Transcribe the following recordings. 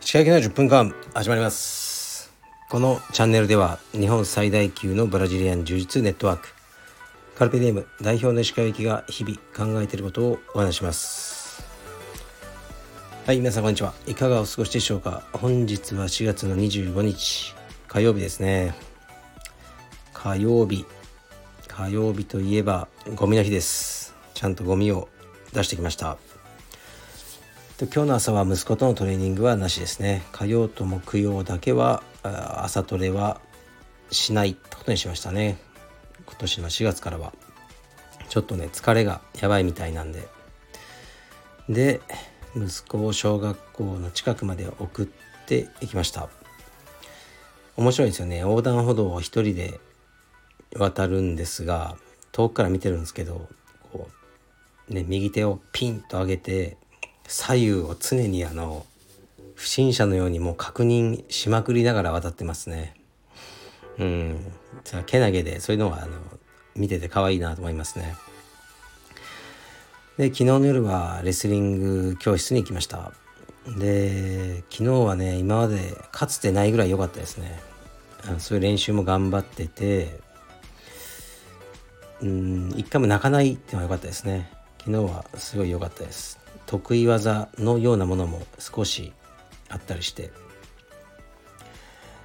石川の10分間始まります。このチャンネルでは日本最大級のブラジリアン柔術ネットワークカルペディエム代表の石川行きが日々考えていることをお話します。はい皆さんこんにちは。いかがお過ごしでしょうか。本日は4月の25日火曜日ですね。火曜日。火曜日といえばゴミの日です。ちゃんとゴミを出してきました。今日の朝は息子とのトレーニングはなしですね。火曜と木曜だけは朝トレはしないってことにしましたね。今年の4月からは。ちょっとね疲れがやばいみたいなんで。で息子を小学校の近くまで送っていきました。面白いですよね。横断歩道を一人で渡るんですが遠くから見てるんですけどこう、ね、右手をピンと上げて左右を常にあの不審者のようにもう確認しまくりながら渡ってますね。うん、じゃあけなげでそういうのはあの見てて可愛いなと思いますね。で昨日の夜はレスリング教室に行きました。で昨日はね今までかつてないぐらい良かったですね。そういう練習も頑張っててうん一回も泣かないっていうのが良かったですね。昨日はすごい良かったです。得意技のようなものも少しあったりして。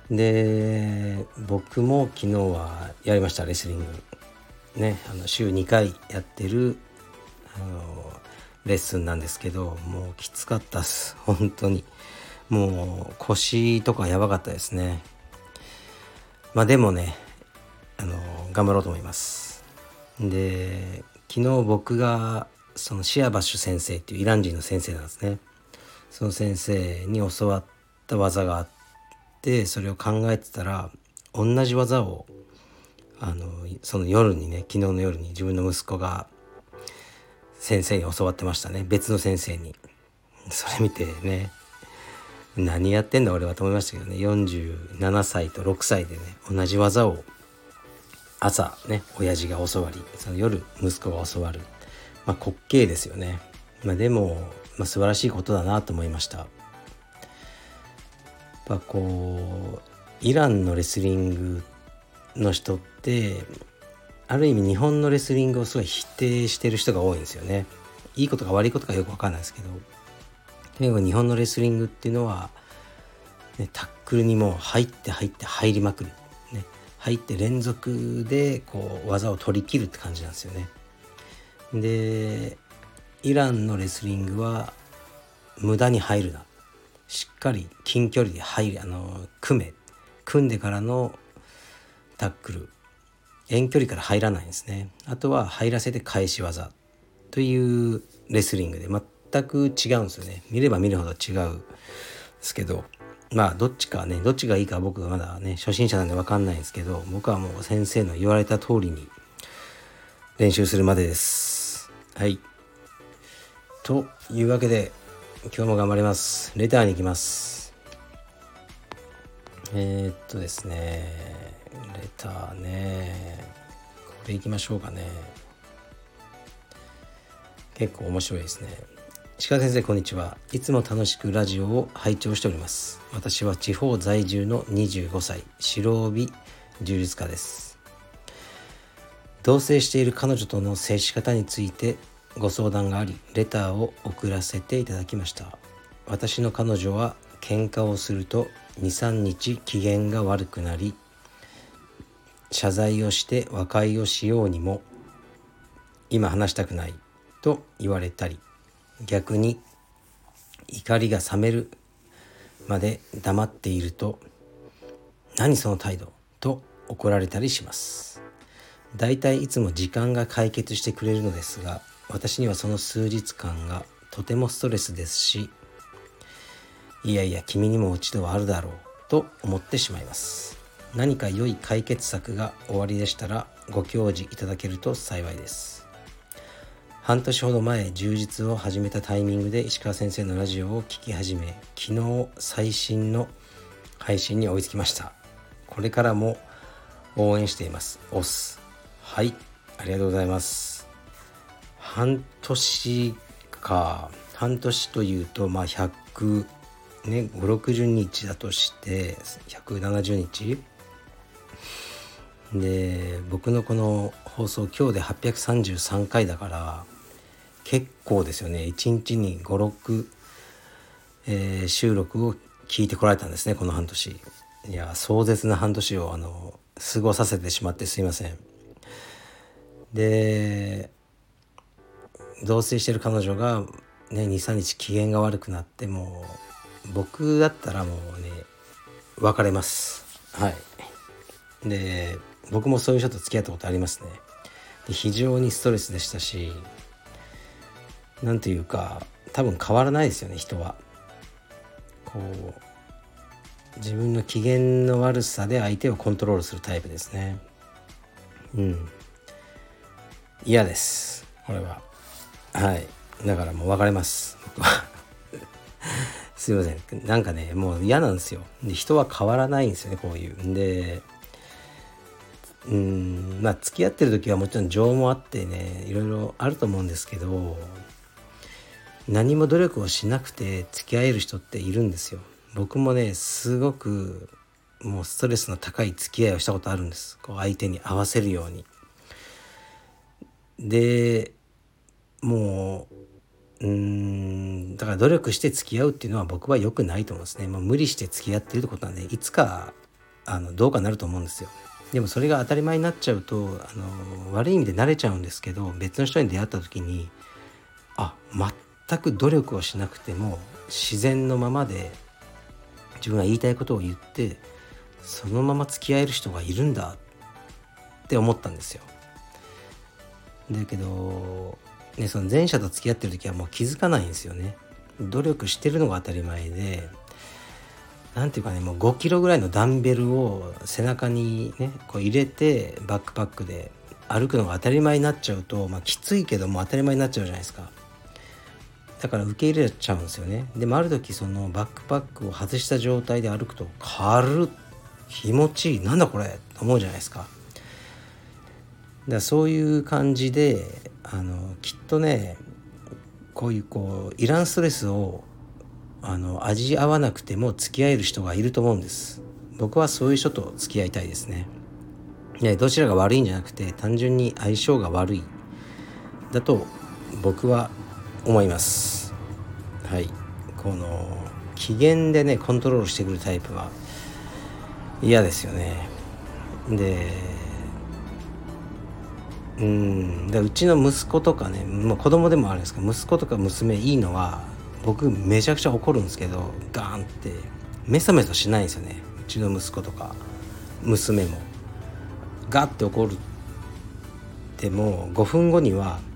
で僕も昨日はやりましたレスリング。ねあの週2回やってるあのレッスンなんですけどもうきつかったっす。本当に。もう腰とかやばかったですね。まあでもねあの頑張ろうと思います。で昨日僕がそのシアバッシュ先生っていうイラン人の先生なんですね。その先生に教わった技があってそれを考えてたら同じ技をあのその夜にね昨日の夜に自分の息子が先生に教わってましたね。別の先生に。それ見てね何やってんだ俺はと思いましたけどね。47歳と6歳でね同じ技を朝ね親父が教わりその夜息子が教わるまあ、滑稽ですよね。まあ、でも、まあ、素晴らしいことだなと思いました。やっぱこうイランのレスリングの人ってある意味日本のレスリングをすごい否定してる人が多いんですよね。いいことか悪いことかよく分かんないですけどとにかく日本のレスリングっていうのは、ね、タックルにも入って入って入りまくる、入って連続でこう技を取り切るって感じなんですよね。でイランのレスリングは無駄に入るな。しっかり近距離で入るあの組め。組んでからのタックル。遠距離から入らないんですね。あとは入らせて返し技。というレスリングで全く違うんですよね。見れば見るほど違うんですけど。まあどっちかねどっちがいいか僕はまだね初心者なんで分かんないんですけど僕はもう先生の言われた通りに練習するまでですはい。というわけで、今日も頑張ります。レターに行きます。えー、っとですね、レターね、これ行きましょうかね。結構面白いですね。鹿先生こんにちは。いつも楽しくラジオを拝聴しております。私は地方在住の25歳、白帯充実家です。同棲している彼女との接し方についてご相談がありレターを送らせていただきました私の彼女は喧嘩をすると23日機嫌が悪くなり謝罪をして和解をしようにも今話したくないと言われたり逆に怒りが冷めるまで黙っていると何その態度？と怒られたりします。大体いいつも時間が解決してくれるのですが私にはその数日間がとてもストレスですしいやいや君にも一度はあるだろうと思ってしまいます。何か良い解決策が終わりでしたらご教示いただけると幸いです。半年ほど前充実を始めたタイミングで石川先生のラジオを聴き始め昨日最新の配信に追いつきました。これからも応援しています。オスはい。ありがとうございます。半年か。半年というとまあ100ね560日だとして170日。で僕のこの放送今日で833回だから結構ですよね。1日に56、えー、収録を聞いてこられたんですねこの半年。いや壮絶な半年をあの過ごさせてしまってすいません。で同棲してる彼女がね23日機嫌が悪くなってもう僕だったらもうね別れます。はい。で僕もそういう人と付き合ったことありますね。で非常にストレスでしたし何というか多分変わらないですよね人は。こう自分の機嫌の悪さで相手をコントロールするタイプですね。うん。嫌ですこれは。はい。だからもう別れます。僕 はすいません。なんかねもう嫌なんですよ。で人は変わらないんですよねこういう。んでうんまあ付き合ってる時はもちろん情もあってねいろいろあると思うんですけど何も努力をしなくて付き合える人っているんですよ。僕もねすごくもうストレスの高い付き合いをしたことあるんです。こう相手に合わせるように。でもううんだから努力して付き合うっていうのは僕は良くないと思うんですね。もう無理して付き合ってるってことなんでいつかあのどうかなると思うんですよ。でもそれが当たり前になっちゃうとあの悪い意味で慣れちゃうんですけど別の人に出会った時にあ全く努力をしなくても自然のままで自分が言いたいことを言ってそのまま付き合える人がいるんだって思ったんですよ。だけど、ね、その前者と付き合ってる時はもう気づかないんですよね。努力してるのが当たり前で何ていうかねもう5キロぐらいのダンベルを背中にねこう入れてバックパックで歩くのが当たり前になっちゃうと、まあ、きついけども当たり前になっちゃうじゃないですかだから受け入れちゃうんですよね。でもある時そのバックパックを外した状態で歩くと軽っ気持ちいいなんだこれと思うじゃないですか。だそういう感じであのきっとねこういうこうイランストレスをあの味合わなくても付き合える人がいると思うんです。僕はそういう人と付き合いたいですね。ねどちらが悪いんじゃなくて単純に相性が悪い。だと僕は思います。はい。この機嫌でねコントロールしてくるタイプは嫌ですよね。でうん。でうちの息子とかね、まあ、子供でもあるんですけど息子とか娘いいのは僕めちゃくちゃ怒るんですけどガーンってメソメソしないんですよね。うちの息子とか娘も。ガッて怒るでも5分後には「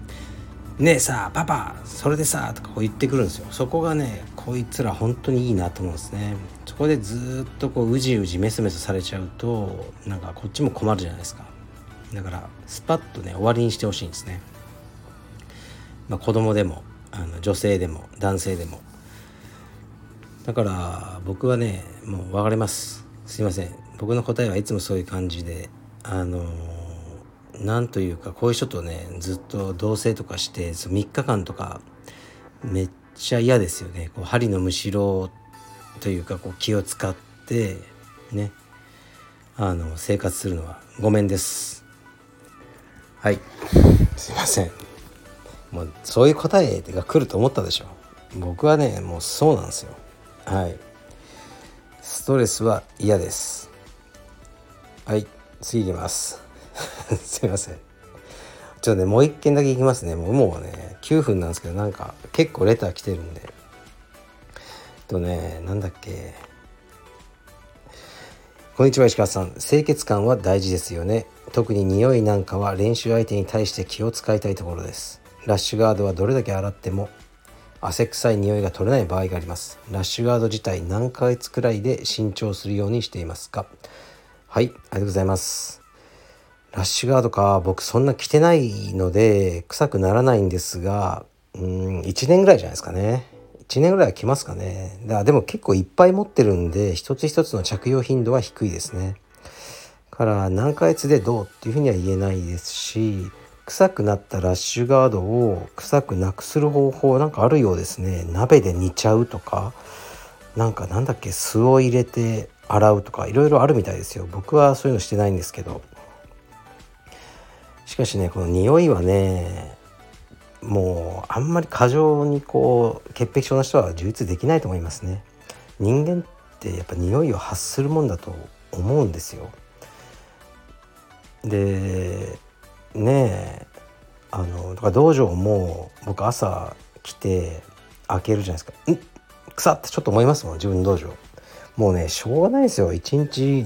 ねえさパパそれでさ」とかこう言ってくるんですよ。そこがねこいつら本当にいいなと思うんですね。そこでずっとこううじうじメソメソされちゃうとなんかこっちも困るじゃないですか。だからスパッとね終わりにしてほしいんですね。まあ子供でもあの女性でも男性でも。だから僕はねもう別れます。すいません。僕の答えはいつもそういう感じであのなんというかこういう人とねずっと同棲とかして3日間とかめっちゃ嫌ですよね。こう針のむしろというかこう気を使ってね。あの生活するのは。ごめんです。はい。すいません。もうそういう答えが来ると思ったでしょ。僕はねもうそうなんですよ。はい。ストレスは嫌です。はい。次いきます。すいません。ちょっとねもう一件だけいきますね。もうもうね9分なんですけどなんか結構レター来てるんで。えっとねなんだっけ。こんにちは石川さん。清潔感は大事ですよね。特に匂いなんかは練習相手に対して気を使いたいところです。ラッシュガードはどれだけ洗っても汗臭い匂いが取れない場合があります。ラッシュガード自体何ヶ月くらいで新調するようにしていますか？はいありがとうございます。ラッシュガードか僕そんな着てないので臭くならないんですがうん1年ぐらいじゃないですかね。1年ぐらいは着ますかね。だでも結構いっぱい持ってるんで一つ一つの着用頻度は低いですね。から何ヶ月でどうっていうふうには言えないですし臭くなったラッシュガードを臭くなくする方法なんかあるようですね。鍋で煮ちゃうとかなんかなんだっけ酢を入れて洗うとかいろいろあるみたいですよ。僕はそういうのしてないんですけど。かしねこの匂いはねもうあんまり過剰にこう潔癖症の人は充実できないと思いますね。人間ってやっぱ匂いを発するもんだと思うんですよ。でねえあのだから道場も僕朝来て開けるじゃないですか「ん腐ってちょっと思いますもん自分の道場。もうねしょうがないですよ。一日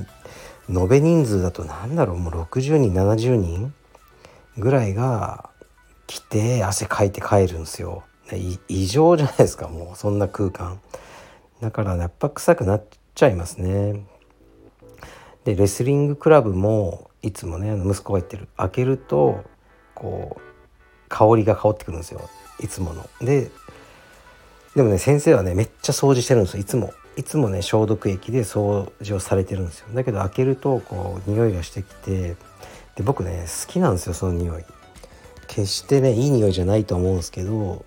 延べ人数だと何だろうもう60人70人ぐらいが来て汗かいて帰るんですよ。異常じゃないですかもうそんな空間。だからやっぱ臭くなっちゃいますね。でレスリングクラブもいつもね息子が言ってる。開けるとこう香りが香ってくるんですよ。いつもの。ででもね先生はねめっちゃ掃除してるんですよ。いつも。いつもね消毒液で掃除をされてるんですよ。だけど開けるとこう匂いがしてきてで僕ね好きなんですよその匂い。決してねいい匂いじゃないと思うんですけど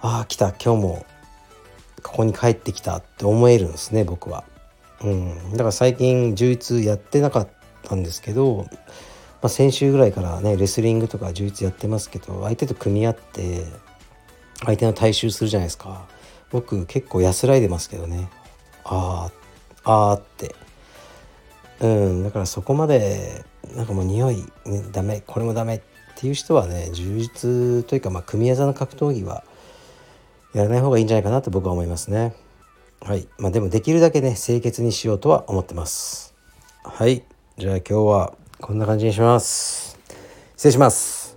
ああ来た今日もここに帰ってきたって思えるんですね僕は。うん。だから最近充実やってなかったんですけどまあ、先週ぐらいからねレスリングとか充実やってますけど相手と組み合って相手の対襲するじゃないですか。僕結構安らいでますけどね。ああああって。うんだからそこまでなんかもう匂い、ね、ダメこれもダメっていう人はね充実というかまあ組み技の格闘技はやらない方がいいんじゃないかなと僕は思いますね。はい。まあでもできるだけね清潔にしようとは思ってます。はい。じゃあ今日はこんな感じにします。失礼します。